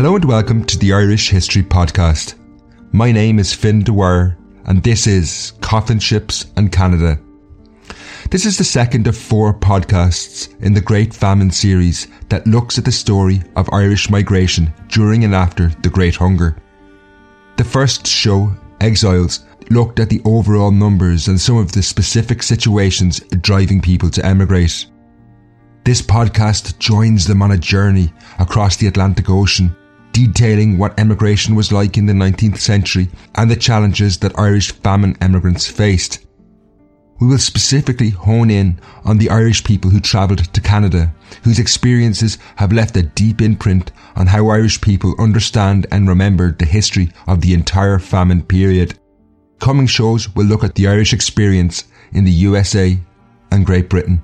Hello and welcome to the Irish History Podcast. My name is Fin Dwyer, and this is Coffin Ships and Canada. This is the second of four podcasts in the Great Famine series that looks at the story of Irish migration during and after the Great Hunger. The first show, Exiles, looked at the overall numbers and some of the specific situations driving people to emigrate. This podcast joins them on a journey across the Atlantic Ocean detailing what emigration was like in the 19th century and the challenges that Irish famine emigrants faced. We will specifically hone in on the Irish people who travelled to Canada, whose experiences have left a deep imprint on how Irish people understand and remember the history of the entire famine period. Coming shows will look at the Irish experience in the USA and Great Britain.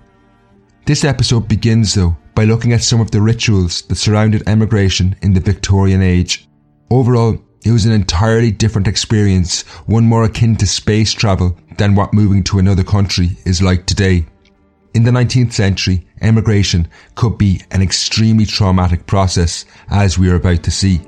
This episode begins though by looking at some of the rituals that surrounded emigration in the Victorian age. Overall, it was an entirely different experience, one more akin to space travel than what moving to another country is like today. In the 19th century, emigration could be an extremely traumatic process, as we are about to see.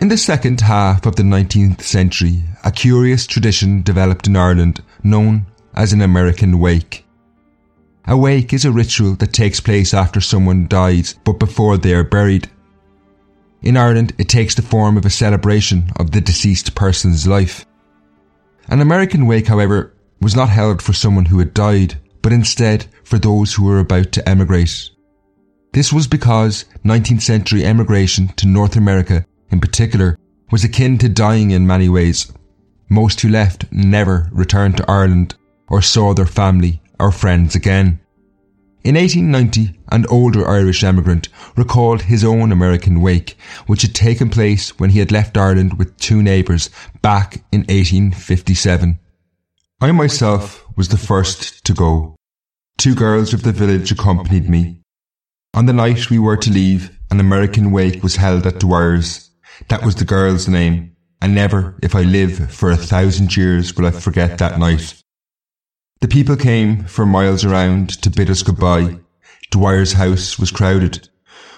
In the second half of the 19th century, a curious tradition developed in Ireland known as an American wake. A wake is a ritual that takes place after someone dies but before they are buried. In Ireland, it takes the form of a celebration of the deceased person's life. An American wake, however, was not held for someone who had died, but instead for those who were about to emigrate. This was because 19th century emigration to North America, in particular, was akin to dying in many ways, most who left never returned to Ireland or saw their family or friends again. In 1890, an older Irish emigrant recalled his own American wake, which had taken place when he had left Ireland with two neighbours back in 1857. I myself was the first to go. Two girls of the village accompanied me. On the night we were to leave, an American wake was held at Dwyer's. That was the girl's name and never, if I live for a thousand years, will I forget that night. The people came from miles around to bid us goodbye. Dwyer's house was crowded.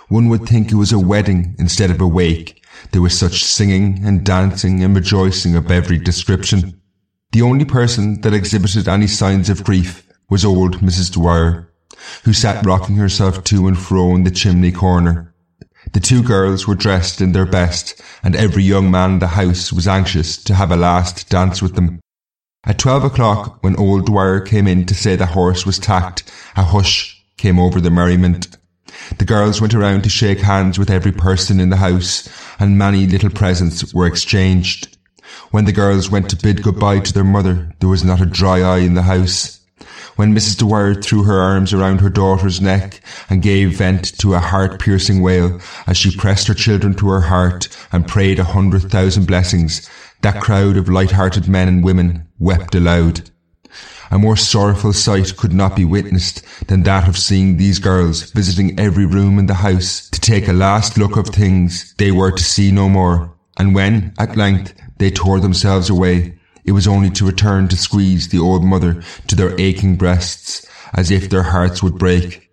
One would think it was a wedding instead of a wake. There was such singing and dancing and rejoicing of every description. The only person that exhibited any signs of grief was old Mrs. Dwyer, who sat rocking herself to and fro in the chimney corner, the two girls were dressed in their best, and every young man in the house was anxious to have a last dance with them. At twelve o'clock, when old Dwyer came in to say the horse was tacked, a hush came over the merriment. The girls went around to shake hands with every person in the house, and many little presents were exchanged. When the girls went to bid goodbye to their mother, there was not a dry eye in the house when Mrs. Dwyer threw her arms around her daughter's neck and gave vent to a heart-piercing wail as she pressed her children to her heart and prayed a hundred thousand blessings, that crowd of light-hearted men and women wept aloud. a more sorrowful sight could not be witnessed than that of seeing these girls visiting every room in the house to take a last look of things they were to see no more, and when, at length, they tore themselves away, it was only to return to squeeze the old mother to their aching breasts, as if their hearts would break.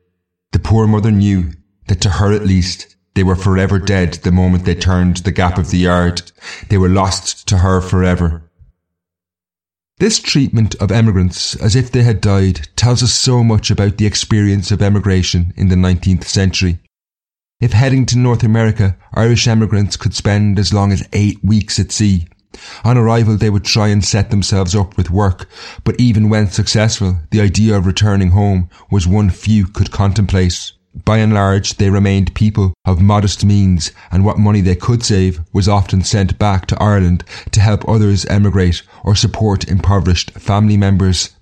The poor mother knew that to her at least, they were forever dead the moment they turned the gap of the yard. They were lost to her forever. This treatment of emigrants as if they had died tells us so much about the experience of emigration in the 19th century. If heading to North America, Irish emigrants could spend as long as eight weeks at sea. On arrival, they would try and set themselves up with work, but even when successful, the idea of returning home was one few could contemplate. By and large, they remained people of modest means, and what money they could save was often sent back to Ireland to help others emigrate or support impoverished family members.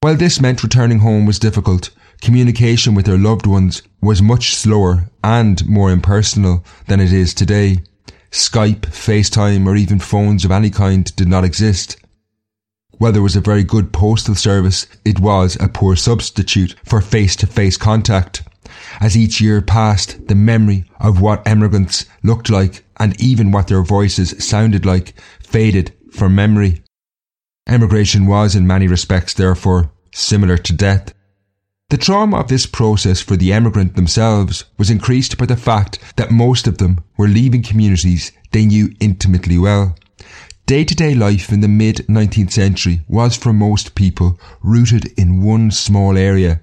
While this meant returning home was difficult, communication with their loved ones was much slower and more impersonal than it is today. Skype, FaceTime, or even phones of any kind did not exist. While there was a very good postal service, it was a poor substitute for face to face contact. As each year passed, the memory of what emigrants looked like and even what their voices sounded like faded from memory. Emigration was in many respects, therefore, similar to death. The trauma of this process for the emigrant themselves was increased by the fact that most of them were leaving communities they knew intimately well. Day to day life in the mid 19th century was for most people rooted in one small area.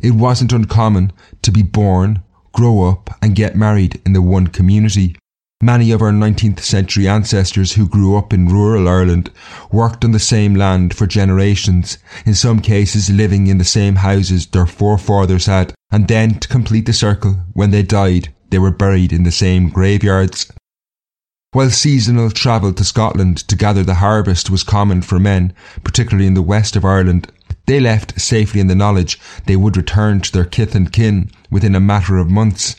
It wasn't uncommon to be born, grow up and get married in the one community. Many of our 19th century ancestors who grew up in rural Ireland worked on the same land for generations, in some cases living in the same houses their forefathers had, and then to complete the circle, when they died, they were buried in the same graveyards. While seasonal travel to Scotland to gather the harvest was common for men, particularly in the west of Ireland, they left safely in the knowledge they would return to their kith and kin within a matter of months.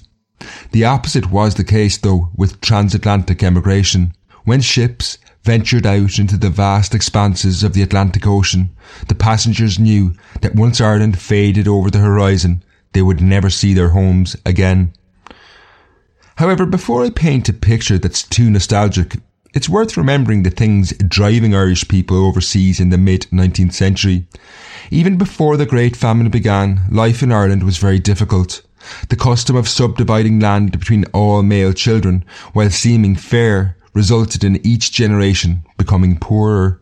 The opposite was the case, though, with transatlantic emigration. When ships ventured out into the vast expanses of the Atlantic Ocean, the passengers knew that once Ireland faded over the horizon, they would never see their homes again. However, before I paint a picture that's too nostalgic, it's worth remembering the things driving Irish people overseas in the mid 19th century. Even before the Great Famine began, life in Ireland was very difficult. The custom of subdividing land between all male children, while seeming fair, resulted in each generation becoming poorer.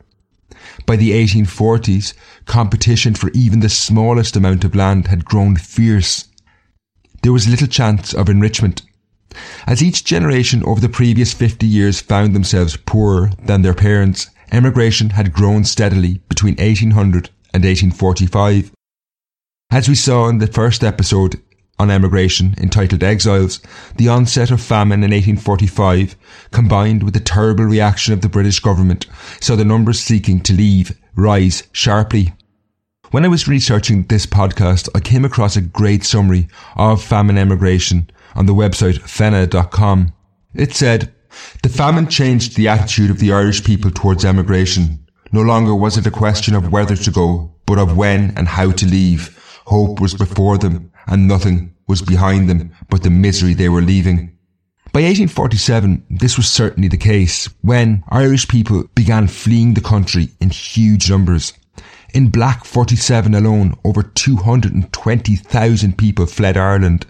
By the 1840s, competition for even the smallest amount of land had grown fierce. There was little chance of enrichment as each generation over the previous 50 years found themselves poorer than their parents, emigration had grown steadily between 1800 and 1845. As we saw in the first episode on emigration entitled Exiles, the onset of famine in 1845, combined with the terrible reaction of the British government, saw the numbers seeking to leave rise sharply. When I was researching this podcast, I came across a great summary of famine emigration on the website fena.com. It said, The famine changed the attitude of the Irish people towards emigration. No longer was it a question of whether to go, but of when and how to leave. Hope was before them, and nothing was behind them but the misery they were leaving. By 1847, this was certainly the case when Irish people began fleeing the country in huge numbers. In Black 47 alone, over 220,000 people fled Ireland.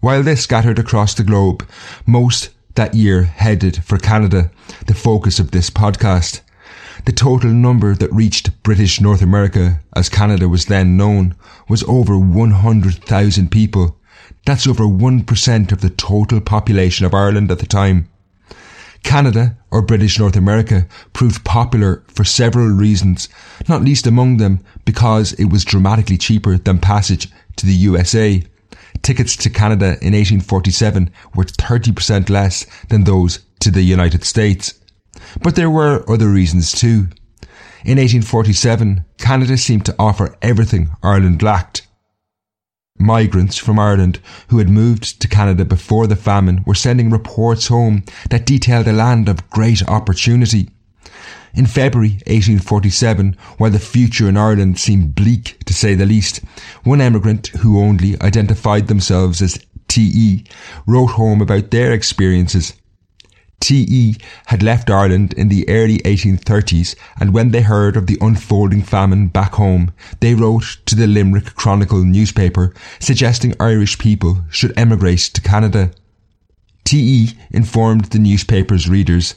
While they scattered across the globe, most that year headed for Canada, the focus of this podcast. The total number that reached British North America, as Canada was then known, was over 100,000 people. That's over 1% of the total population of Ireland at the time. Canada, or British North America, proved popular for several reasons, not least among them because it was dramatically cheaper than passage to the USA tickets to Canada in 1847 were 30% less than those to the United States. But there were other reasons too. In 1847, Canada seemed to offer everything Ireland lacked. Migrants from Ireland who had moved to Canada before the famine were sending reports home that detailed a land of great opportunity. In February 1847, while the future in Ireland seemed bleak to say the least, one emigrant who only identified themselves as TE wrote home about their experiences. TE had left Ireland in the early 1830s and when they heard of the unfolding famine back home, they wrote to the Limerick Chronicle newspaper suggesting Irish people should emigrate to Canada. TE informed the newspaper's readers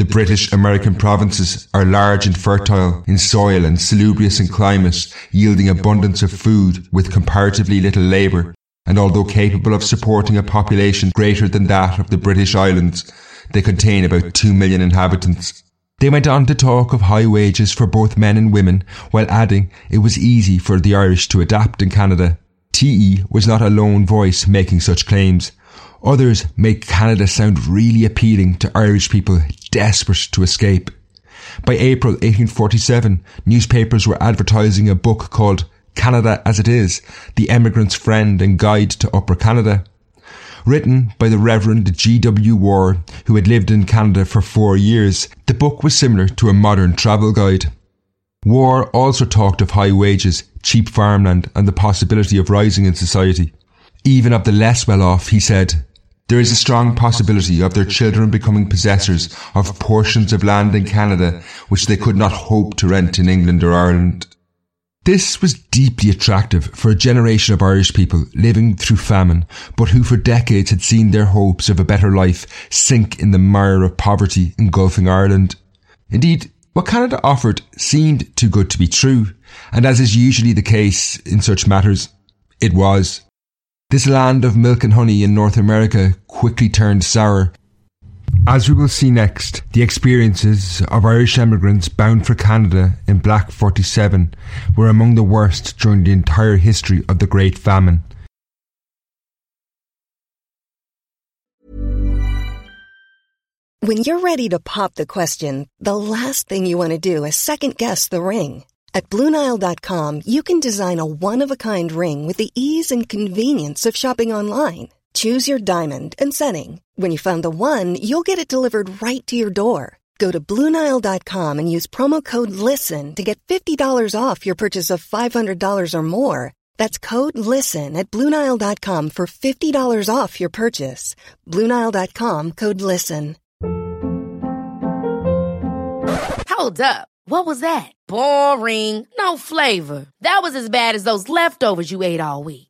the British American provinces are large and fertile in soil and salubrious in climate, yielding abundance of food with comparatively little labour, and although capable of supporting a population greater than that of the British Islands, they contain about 2 million inhabitants. They went on to talk of high wages for both men and women, while adding it was easy for the Irish to adapt in Canada. TE was not a lone voice making such claims. Others made Canada sound really appealing to Irish people desperate to escape. By April 1847, newspapers were advertising a book called Canada as It Is, The Emigrant's Friend and Guide to Upper Canada. Written by the Reverend G.W. Warr, who had lived in Canada for four years, the book was similar to a modern travel guide. Warr also talked of high wages, cheap farmland, and the possibility of rising in society. Even of the less well off, he said, there is a strong possibility of their children becoming possessors of portions of land in Canada which they could not hope to rent in England or Ireland. This was deeply attractive for a generation of Irish people living through famine, but who for decades had seen their hopes of a better life sink in the mire of poverty engulfing Ireland. Indeed, what Canada offered seemed too good to be true, and as is usually the case in such matters, it was. This land of milk and honey in North America quickly turned sour. As we will see next, the experiences of Irish emigrants bound for Canada in Black 47 were among the worst during the entire history of the Great Famine. When you're ready to pop the question, the last thing you want to do is second guess the ring. At Bluenile.com, you can design a one of a kind ring with the ease and convenience of shopping online. Choose your diamond and setting. When you find the one, you'll get it delivered right to your door. Go to Bluenile.com and use promo code LISTEN to get $50 off your purchase of $500 or more. That's code LISTEN at Bluenile.com for $50 off your purchase. Bluenile.com code LISTEN. Hold up. What was that? Boring. No flavor. That was as bad as those leftovers you ate all week.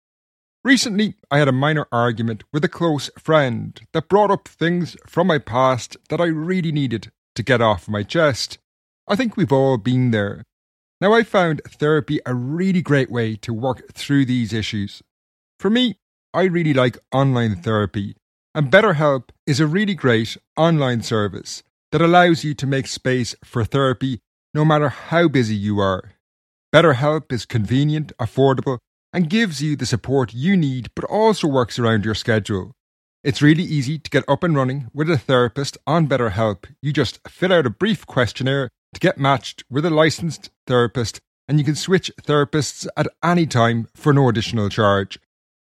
Recently, I had a minor argument with a close friend that brought up things from my past that I really needed to get off my chest. I think we've all been there. Now, I found therapy a really great way to work through these issues. For me, I really like online therapy, and BetterHelp is a really great online service that allows you to make space for therapy no matter how busy you are. BetterHelp is convenient, affordable, and gives you the support you need, but also works around your schedule. It's really easy to get up and running with a therapist on BetterHelp. You just fill out a brief questionnaire to get matched with a licensed therapist, and you can switch therapists at any time for no additional charge.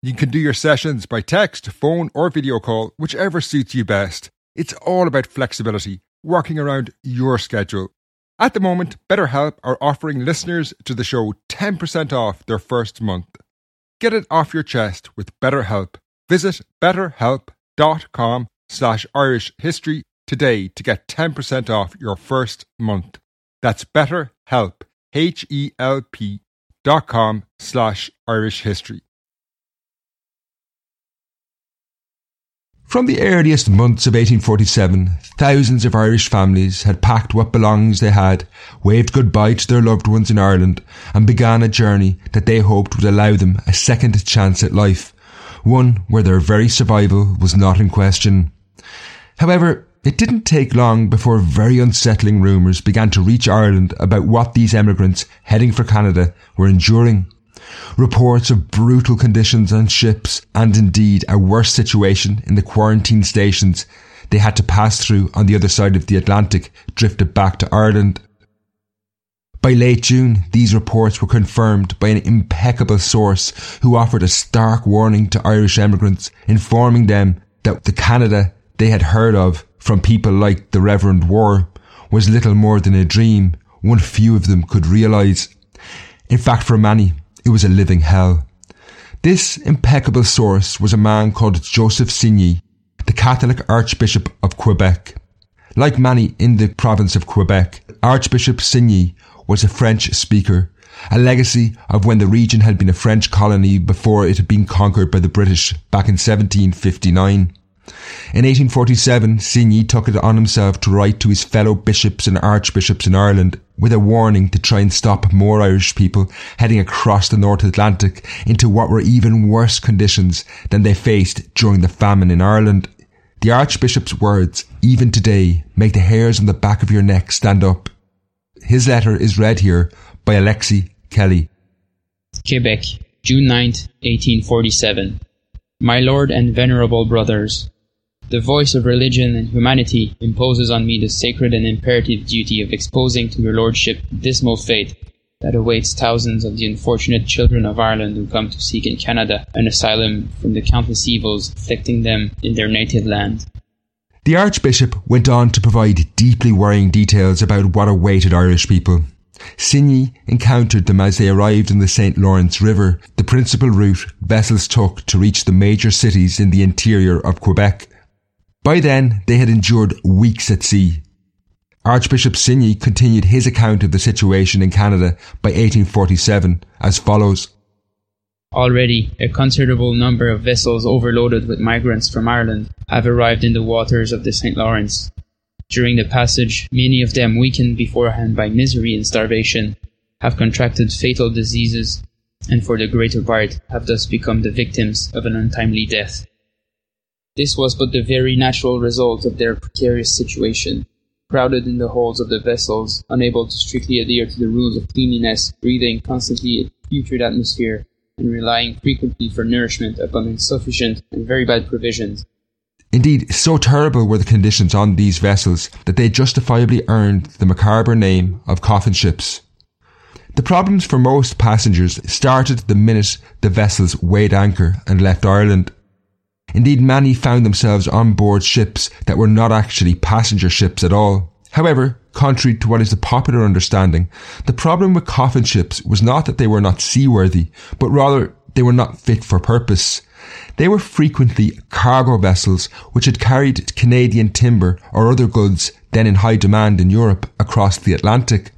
You can do your sessions by text, phone, or video call, whichever suits you best. It's all about flexibility, working around your schedule. At the moment, BetterHelp are offering listeners to the show 10% off their first month. Get it off your chest with BetterHelp. Visit betterhelp.com slash Irish history today to get 10% off your first month. That's betterhelp, H-E-L-P dot com slash Irish history. From the earliest months of 1847, thousands of Irish families had packed what belongings they had, waved goodbye to their loved ones in Ireland, and began a journey that they hoped would allow them a second chance at life, one where their very survival was not in question. However, It didn't take long before very unsettling rumours began to reach Ireland about what these emigrants heading for Canada were enduring. Reports of brutal conditions on ships and indeed a worse situation in the quarantine stations they had to pass through on the other side of the Atlantic drifted back to Ireland. By late June, these reports were confirmed by an impeccable source who offered a stark warning to Irish emigrants, informing them that the Canada they had heard of from people like the Reverend Warr was little more than a dream one few of them could realise. In fact, for many, it was a living hell. This impeccable source was a man called Joseph Signay, the Catholic Archbishop of Quebec. Like many in the province of Quebec, Archbishop Signay was a French speaker, a legacy of when the region had been a French colony before it had been conquered by the British back in 1759. In 1847, Signay took it on himself to write to his fellow bishops and archbishops in Ireland with a warning to try and stop more Irish people heading across the North Atlantic into what were even worse conditions than they faced during the famine in Ireland. The Archbishop's words, even today, make the hairs on the back of your neck stand up. His letter is read here by Alexi Kelly. Quebec, June 9, 1847. My Lord and Venerable Brothers, the voice of religion and humanity imposes on me the sacred and imperative duty of exposing to your lordship the dismal fate that awaits thousands of the unfortunate children of Ireland who come to seek in Canada an asylum from the countless evils afflicting them in their native land. The Archbishop went on to provide deeply worrying details about what awaited Irish people. Signay encountered them as they arrived in the St. Lawrence River, the principal route vessels took to reach the major cities in the interior of Quebec by then, they had endured weeks at sea. Archbishop Signay continued his account of the situation in Canada by 1847 as follows. Already, a considerable number of vessels overloaded with migrants from Ireland have arrived in the waters of the St. Lawrence. During the passage, many of them weakened beforehand by misery and starvation, have contracted fatal diseases, and for the greater part have thus become the victims of an untimely death. This was but the very natural result of their precarious situation. Crowded in the holds of the vessels, unable to strictly adhere to the rules of cleanliness, breathing constantly a putrid atmosphere, and relying frequently for nourishment upon insufficient and very bad provisions. Indeed, so terrible were the conditions on these vessels that they justifiably earned the macabre name of coffin ships. The problems for most passengers started the minute the vessels weighed anchor and left Ireland Indeed, many found themselves on board ships that were not actually passenger ships at all. However, contrary to what is the popular understanding, the problem with coffin ships was not that they were not seaworthy, but rather they were not fit for purpose. They were frequently cargo vessels which had carried Canadian timber or other goods then in high demand in Europe across the Atlantic.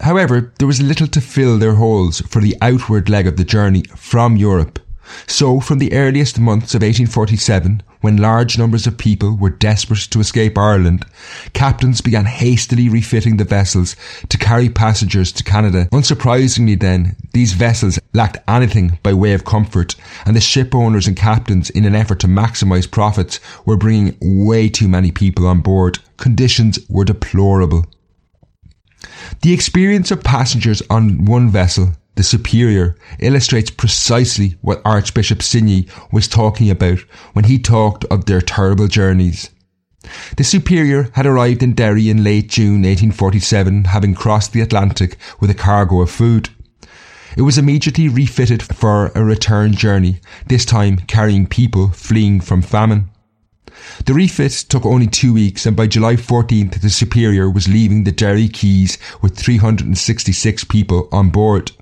However, there was little to fill their holes for the outward leg of the journey from Europe so, from the earliest months of 1847, when large numbers of people were desperate to escape Ireland, captains began hastily refitting the vessels to carry passengers to Canada. Unsurprisingly then, these vessels lacked anything by way of comfort, and the ship owners and captains, in an effort to maximise profits, were bringing way too many people on board. Conditions were deplorable. The experience of passengers on one vessel the Superior, illustrates precisely what Archbishop Signay was talking about when he talked of their terrible journeys. The Superior had arrived in Derry in late June 1847, having crossed the Atlantic with a cargo of food. It was immediately refitted for a return journey, this time carrying people fleeing from famine. The refit took only two weeks, and by July 14th, the Superior was leaving the Derry Quays with 366 people on board.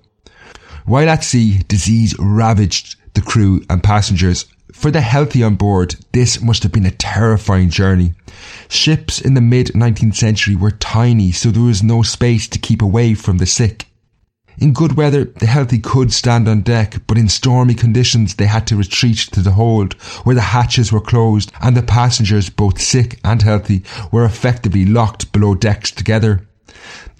While at sea, disease ravaged the crew and passengers. For the healthy on board, this must have been a terrifying journey. Ships in the mid 19th century were tiny, so there was no space to keep away from the sick. In good weather, the healthy could stand on deck, but in stormy conditions, they had to retreat to the hold, where the hatches were closed, and the passengers, both sick and healthy, were effectively locked below decks together.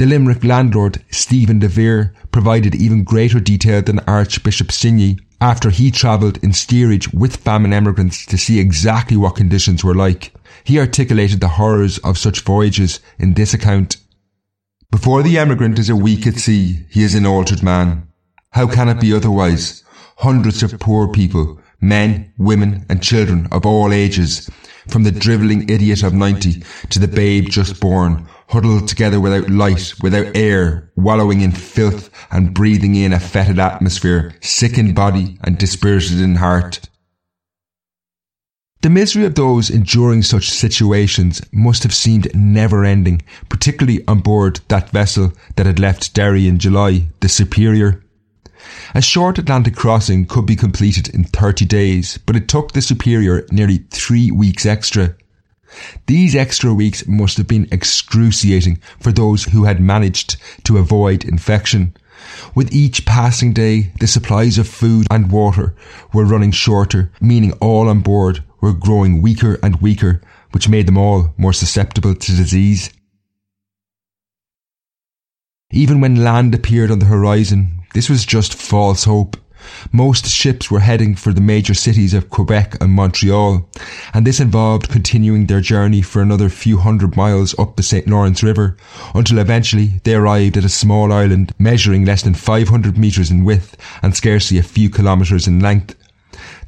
The Limerick landlord, Stephen de Vere, provided even greater detail than Archbishop Signay after he travelled in steerage with famine emigrants to see exactly what conditions were like. he articulated the horrors of such voyages in this account. Before the emigrant is a week at sea, he is an altered man. How can it be otherwise? Hundreds of poor people, men, women, and children of all ages, from the drivelling idiot of 90 to the babe just born, huddled together without light, without air, wallowing in filth and breathing in a fetid atmosphere, sick in body and dispirited in heart. The misery of those enduring such situations must have seemed never ending, particularly on board that vessel that had left Derry in July, the Superior. A short Atlantic crossing could be completed in 30 days, but it took the Superior nearly three weeks extra. These extra weeks must have been excruciating for those who had managed to avoid infection. With each passing day, the supplies of food and water were running shorter, meaning all on board were growing weaker and weaker, which made them all more susceptible to disease. Even when land appeared on the horizon, this was just false hope. Most ships were heading for the major cities of Quebec and Montreal, and this involved continuing their journey for another few hundred miles up the St. Lawrence River, until eventually they arrived at a small island measuring less than 500 metres in width and scarcely a few kilometres in length.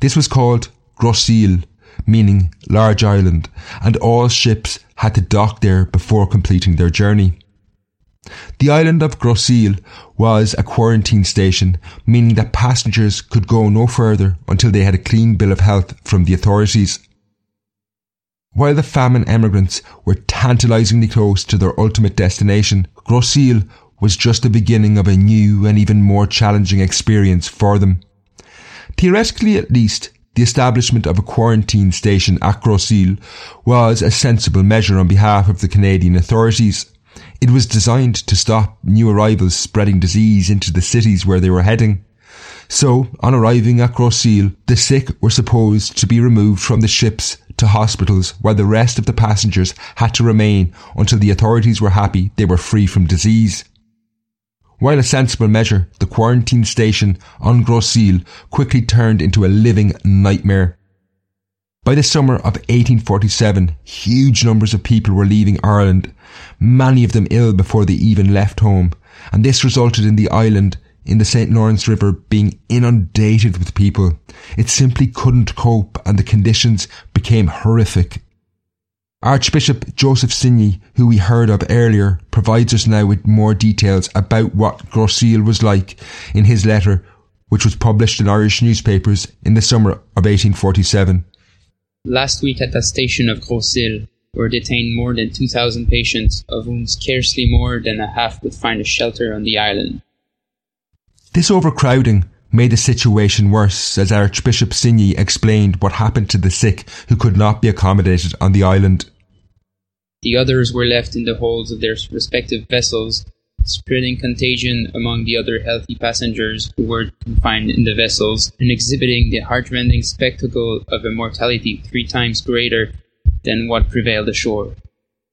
This was called Grosse Ile, meaning large island, and all ships had to dock there before completing their journey. The island of Grosse Ile was a quarantine station, meaning that passengers could go no further until they had a clean bill of health from the authorities. While the famine emigrants were tantalizingly close to their ultimate destination, Grosse Ile was just the beginning of a new and even more challenging experience for them. Theoretically, at least, the establishment of a quarantine station at Grosse Ile was a sensible measure on behalf of the Canadian authorities. It was designed to stop new arrivals spreading disease into the cities where they were heading. So, on arriving at Grosse Ile, the sick were supposed to be removed from the ships to hospitals while the rest of the passengers had to remain until the authorities were happy they were free from disease. While a sensible measure, the quarantine station on Grosse Ile quickly turned into a living nightmare. By the summer of 1847, huge numbers of people were leaving Ireland many of them ill before they even left home, and this resulted in the island in the St. Lawrence River being inundated with people. It simply couldn't cope and the conditions became horrific. Archbishop Joseph Signay, who we heard of earlier, provides us now with more details about what Grosse was like in his letter, which was published in Irish newspapers in the summer of 1847. Last week at the station of Ile, were detained more than 2,000 patients, of whom scarcely more than a half could find a shelter on the island. This overcrowding made the situation worse as Archbishop Signay explained what happened to the sick who could not be accommodated on the island. The others were left in the holds of their respective vessels, spreading contagion among the other healthy passengers who were confined in the vessels and exhibiting the heartrending spectacle of a mortality three times greater than what prevailed ashore.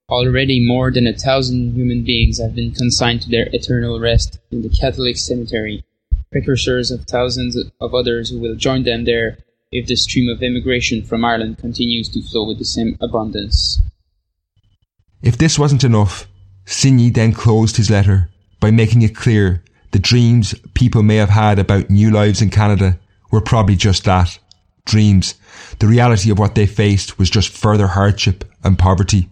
Already more than a thousand human beings have been consigned to their eternal rest in the Catholic cemetery, precursors of thousands of others who will join them there if the stream of immigration from Ireland continues to flow with the same abundance. If this wasn't enough, Signay then closed his letter by making it clear the dreams people may have had about new lives in Canada were probably just that dreams. The reality of what they faced was just further hardship and poverty.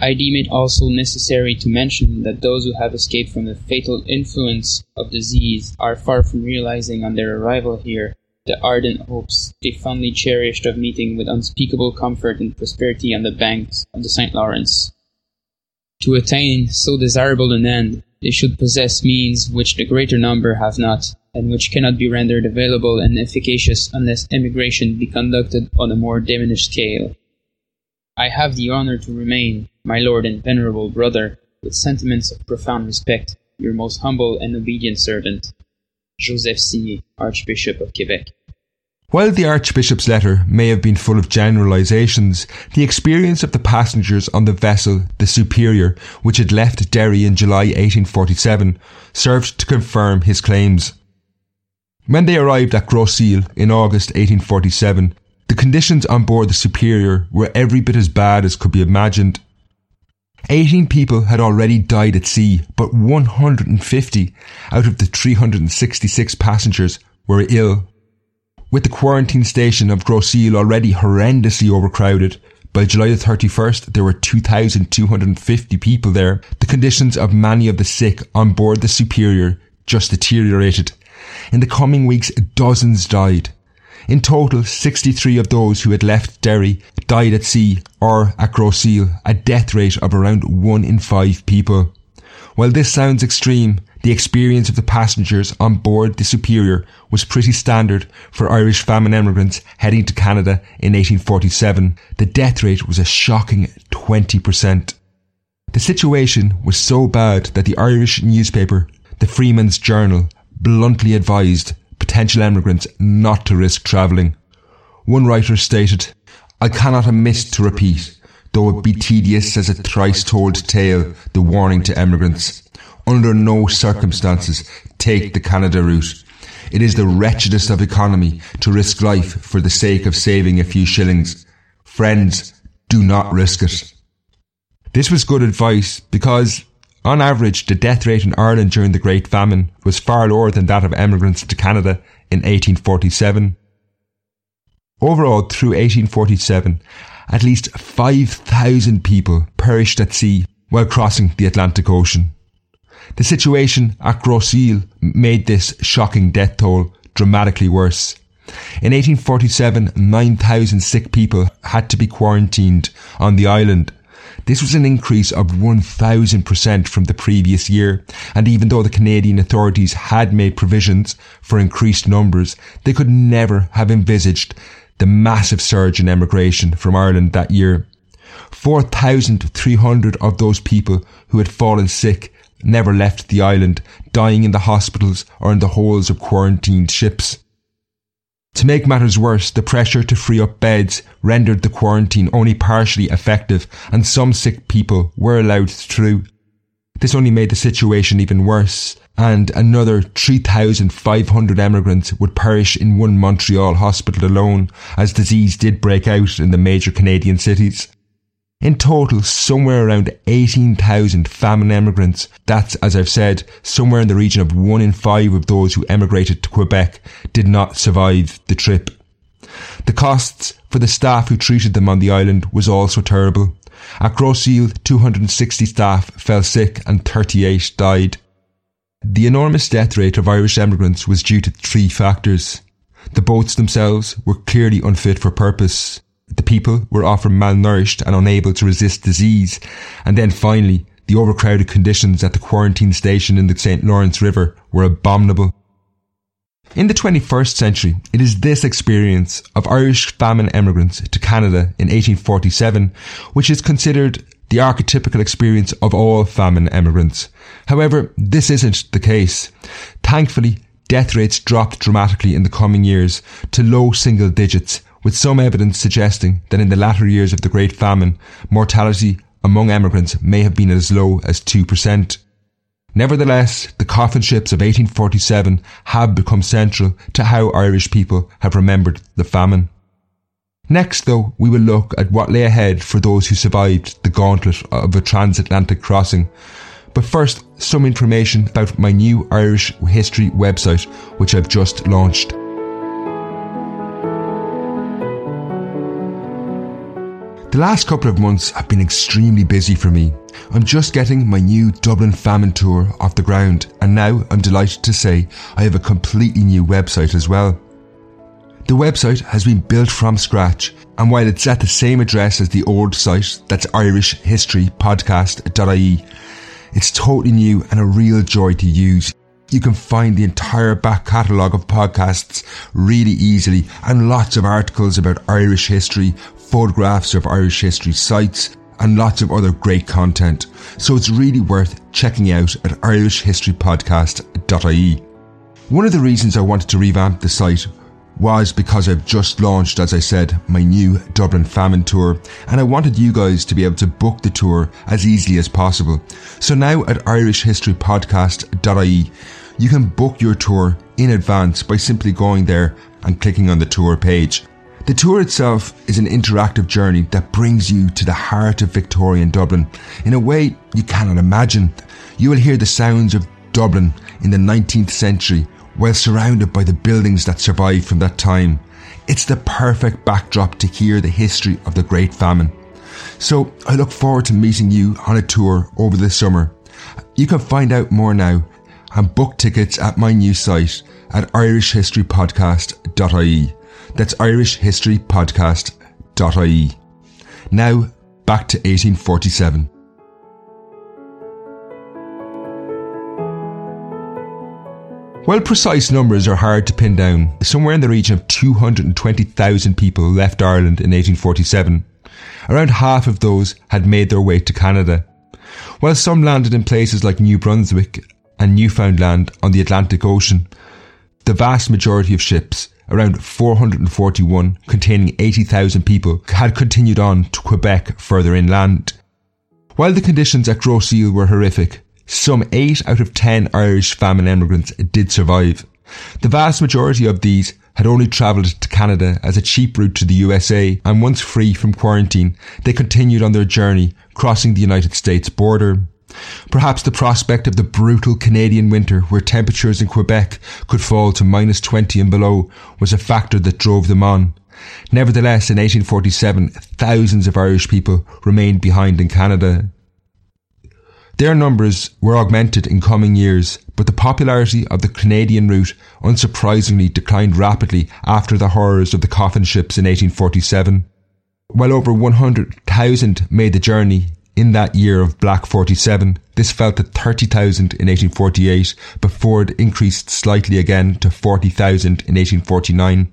I deem it also necessary to mention that those who have escaped from the fatal influence of disease are far from realizing on their arrival here the ardent hopes they fondly cherished of meeting with unspeakable comfort and prosperity on the banks of the St. Lawrence. To attain so desirable an end, they should possess means which the greater number have not, and which cannot be rendered available and efficacious unless emigration be conducted on a more diminished scale. I have the honor to remain, my lord and venerable brother, with sentiments of profound respect, your most humble and obedient servant, Joseph Signay, Archbishop of Quebec. While the Archbishop's letter may have been full of generalisations, the experience of the passengers on the vessel, the Superior, which had left Derry in July 1847, served to confirm his claims. When they arrived at Grosse Ile in August 1847, The conditions on board the Superior were every bit as bad as could be imagined. 18 people had already died at sea, but 150 out of the 366 passengers were ill. With the quarantine station of Grosse-Ile already horrendously overcrowded, by July the 31st, there were 2,250 people there. The conditions of many of the sick on board the Superior just deteriorated. In the coming weeks, dozens died. In total, 63 of those who had left Derry died at sea or at Grosse-Ile, a death rate of around 1 in 5 people. While this sounds extreme, the experience of the passengers on board the Superior was pretty standard for Irish famine emigrants heading to Canada in 1847. The death rate was a shocking 20%. The situation was so bad that the Irish newspaper, the Freeman's Journal, bluntly advised potential emigrants not to risk travelling. One writer stated, I cannot omit to repeat, though it be tedious as a thrice told tale, the warning to emigrants. Under no circumstances take the Canada route. It is the wretchedest of economy to risk life for the sake of saving a few shillings. Friends, do not risk it. This was good advice because on average, the death rate in Ireland during the Great Famine was far lower than that of emigrants to Canada in 1847. Overall, through 1847, at least 5,000 people perished at sea while crossing the Atlantic Ocean. The situation at Grosse-Ile made this shocking death toll dramatically worse. In 1847, 9,000 sick people had to be quarantined on the island this was an increase of 1000% from the previous year, and even though the Canadian authorities had made provisions for increased numbers, they could never have envisaged the massive surge in emigration from Ireland that year. 4,300 of those people who had fallen sick never left the island, dying in the hospitals or in the holds of quarantined ships. To make matters worse, the pressure to free up beds rendered the quarantine only partially effective and some sick people were allowed through. This only made the situation even worse and another 3,500 emigrants would perish in one Montreal hospital alone as disease did break out in the major Canadian cities. In total, somewhere around 18,000 famine emigrants, that's, as I've said, somewhere in the region of one in five of those who emigrated to Quebec did not survive the trip. The costs for the staff who treated them on the island was also terrible. At Grosse-Ile, 260 staff fell sick and 38 died. The enormous death rate of Irish emigrants was due to three factors. The boats themselves were clearly unfit for purpose. The people were often malnourished and unable to resist disease. And then finally, the overcrowded conditions at the quarantine station in the St. Lawrence River were abominable. In the 21st century, it is this experience of Irish famine emigrants to Canada in 1847 which is considered the archetypical experience of all famine emigrants. However, this isn't the case. Thankfully, death rates dropped dramatically in the coming years to low single digits with some evidence suggesting that in the latter years of the Great Famine, mortality among emigrants may have been as low as 2%. Nevertheless, the coffin ships of 1847 have become central to how Irish people have remembered the famine. Next, though, we will look at what lay ahead for those who survived the gauntlet of a transatlantic crossing. But first, some information about my new Irish history website, which I've just launched. The last couple of months have been extremely busy for me. I'm just getting my new Dublin Famine Tour off the ground, and now I'm delighted to say I have a completely new website as well. The website has been built from scratch, and while it's at the same address as the old site, that's irishhistorypodcast.ie, it's totally new and a real joy to use. You can find the entire back catalogue of podcasts really easily and lots of articles about Irish history, photographs of Irish history sites, and lots of other great content. So it's really worth checking out at irishhistorypodcast.ie. One of the reasons I wanted to revamp the site was because I've just launched, as I said, my new Dublin Famine Tour, and I wanted you guys to be able to book the tour as easily as possible. So now at irishhistorypodcast.ie, you can book your tour in advance by simply going there and clicking on the tour page. The tour itself is an interactive journey that brings you to the heart of Victorian Dublin in a way you cannot imagine. You will hear the sounds of Dublin in the 19th century while surrounded by the buildings that survived from that time. It's the perfect backdrop to hear the history of the Great Famine. So I look forward to meeting you on a tour over the summer. You can find out more now and book tickets at my new site at irishhistorypodcast.ie. That's irishhistorypodcast.ie. Now, back to 1847. While precise numbers are hard to pin down, somewhere in the region of 220,000 people left Ireland in 1847. Around half of those had made their way to Canada. While some landed in places like New Brunswick and Newfoundland on the Atlantic Ocean, the vast majority of ships, around 441 containing 80,000 people, had continued on to Quebec further inland. While the conditions at Grosse Isle were horrific, some 8 out of 10 Irish famine emigrants did survive. The vast majority of these had only travelled to Canada as a cheap route to the USA, and once free from quarantine, they continued on their journey, crossing the United States border. Perhaps the prospect of the brutal Canadian winter, where temperatures in Quebec could fall to minus 20 and below, was a factor that drove them on. Nevertheless, in 1847, thousands of Irish people remained behind in Canada. Their numbers were augmented in coming years, but the popularity of the Canadian route unsurprisingly declined rapidly after the horrors of the coffin ships in 1847. While over 100,000 made the journey in that year of Black 47, this fell to 30,000 in 1848 before it increased slightly again to 40,000 in 1849.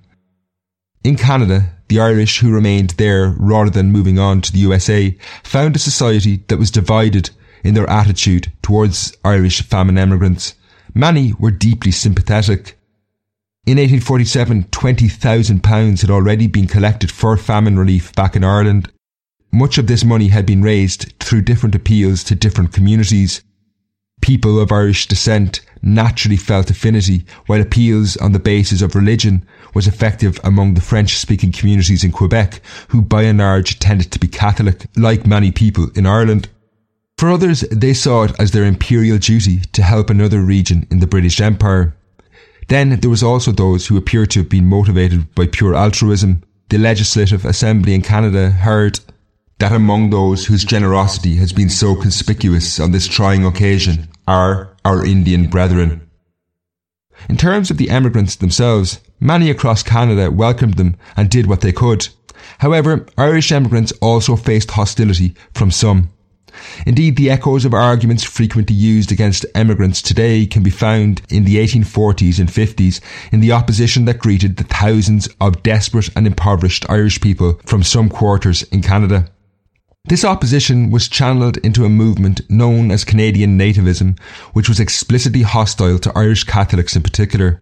In Canada, the Irish who remained there rather than moving on to the USA found a society that was divided in their attitude towards Irish famine emigrants. Many were deeply sympathetic. In 1847, £20,000 had already been collected for famine relief back in Ireland. Much of this money had been raised through different appeals to different communities. People of Irish descent naturally felt affinity, while appeals on the basis of religion was effective among the French speaking communities in Quebec, who by and large tended to be Catholic, like many people in Ireland. For others, they saw it as their imperial duty to help another region in the British Empire. Then there was also those who appeared to have been motivated by pure altruism. The Legislative Assembly in Canada heard that among those whose generosity has been so conspicuous on this trying occasion are our Indian brethren. In terms of the emigrants themselves, many across Canada welcomed them and did what they could. However, Irish emigrants also faced hostility from some. Indeed, the echoes of arguments frequently used against emigrants today can be found in the 1840s and 50s in the opposition that greeted the thousands of desperate and impoverished Irish people from some quarters in Canada. This opposition was channeled into a movement known as Canadian nativism, which was explicitly hostile to Irish Catholics in particular.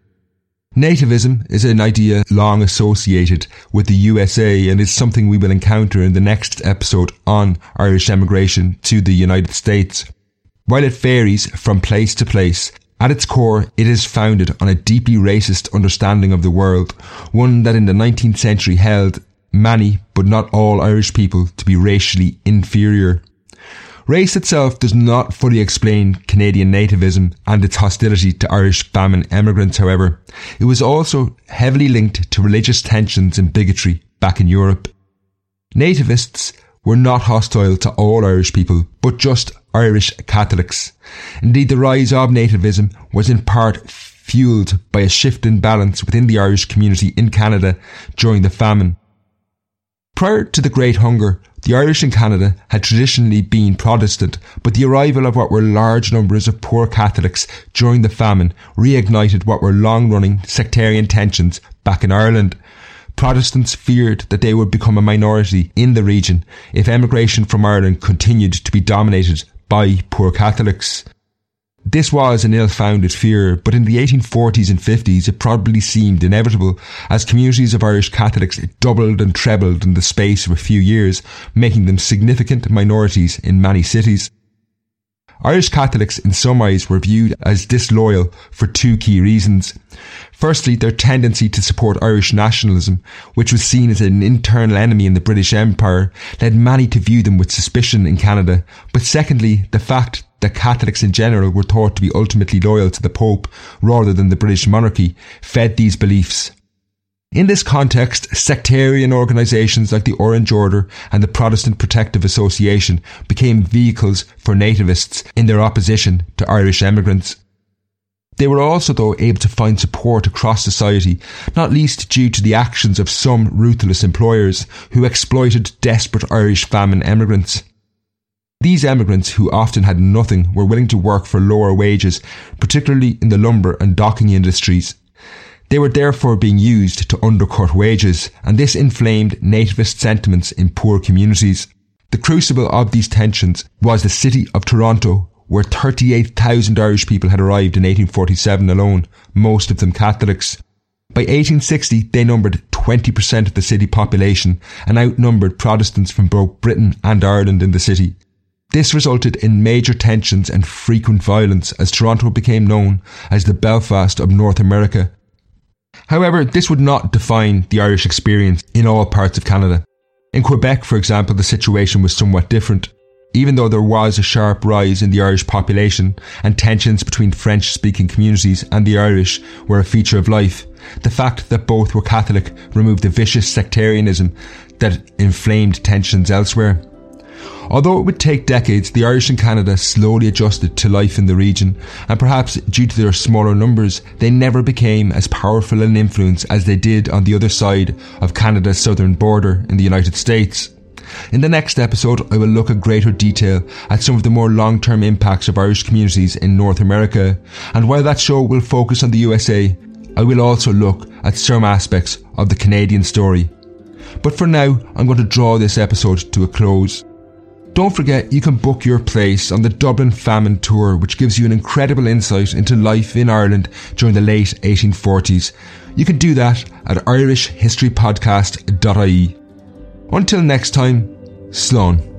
Nativism is an idea long associated with the USA and is something we will encounter in the next episode on Irish emigration to the United States. While it varies from place to place, at its core, it is founded on a deeply racist understanding of the world, one that in the 19th century held many, but not all Irish people to be racially inferior. Race itself does not fully explain Canadian nativism and its hostility to Irish famine emigrants, however. It was also heavily linked to religious tensions and bigotry back in Europe. Nativists were not hostile to all Irish people, but just Irish Catholics. Indeed, the rise of nativism was in part fueled by a shift in balance within the Irish community in Canada during the famine. Prior to the Great Hunger, the Irish in Canada had traditionally been Protestant, but the arrival of what were large numbers of poor Catholics during the famine reignited what were long running sectarian tensions back in Ireland. Protestants feared that they would become a minority in the region if emigration from Ireland continued to be dominated by poor Catholics. This was an ill-founded fear, but in the 1840s and 50s it probably seemed inevitable as communities of Irish Catholics doubled and trebled in the space of a few years, making them significant minorities in many cities. Irish Catholics in some eyes were viewed as disloyal for two key reasons. Firstly, their tendency to support Irish nationalism, which was seen as an internal enemy in the British Empire, led many to view them with suspicion in Canada. But secondly, the fact that Catholics in general were thought to be ultimately loyal to the Pope rather than the British monarchy fed these beliefs. In this context, sectarian organisations like the Orange Order and the Protestant Protective Association became vehicles for nativists in their opposition to Irish emigrants. They were also, though, able to find support across society, not least due to the actions of some ruthless employers who exploited desperate Irish famine emigrants. These emigrants, who often had nothing, were willing to work for lower wages, particularly in the lumber and docking industries. They were therefore being used to undercut wages, and this inflamed nativist sentiments in poor communities. The crucible of these tensions was the city of Toronto, where 38,000 Irish people had arrived in 1847 alone, most of them Catholics. By 1860, they numbered 20% of the city population and outnumbered Protestants from both Britain and Ireland in the city. This resulted in major tensions and frequent violence as Toronto became known as the Belfast of North America. However, this would not define the Irish experience in all parts of Canada. In Quebec, for example, the situation was somewhat different. Even though there was a sharp rise in the Irish population and tensions between French speaking communities and the Irish were a feature of life, the fact that both were Catholic removed the vicious sectarianism that inflamed tensions elsewhere. Although it would take decades, the Irish in Canada slowly adjusted to life in the region, and perhaps due to their smaller numbers, they never became as powerful an influence as they did on the other side of Canada's southern border in the United States. In the next episode, I will look at greater detail at some of the more long term impacts of Irish communities in North America, and while that show will focus on the USA, I will also look at some aspects of the Canadian story. But for now, I'm going to draw this episode to a close. Don't forget you can book your place on the Dublin Famine Tour, which gives you an incredible insight into life in Ireland during the late 1840s. You can do that at irishhistorypodcast.ie. Until next time, Slán.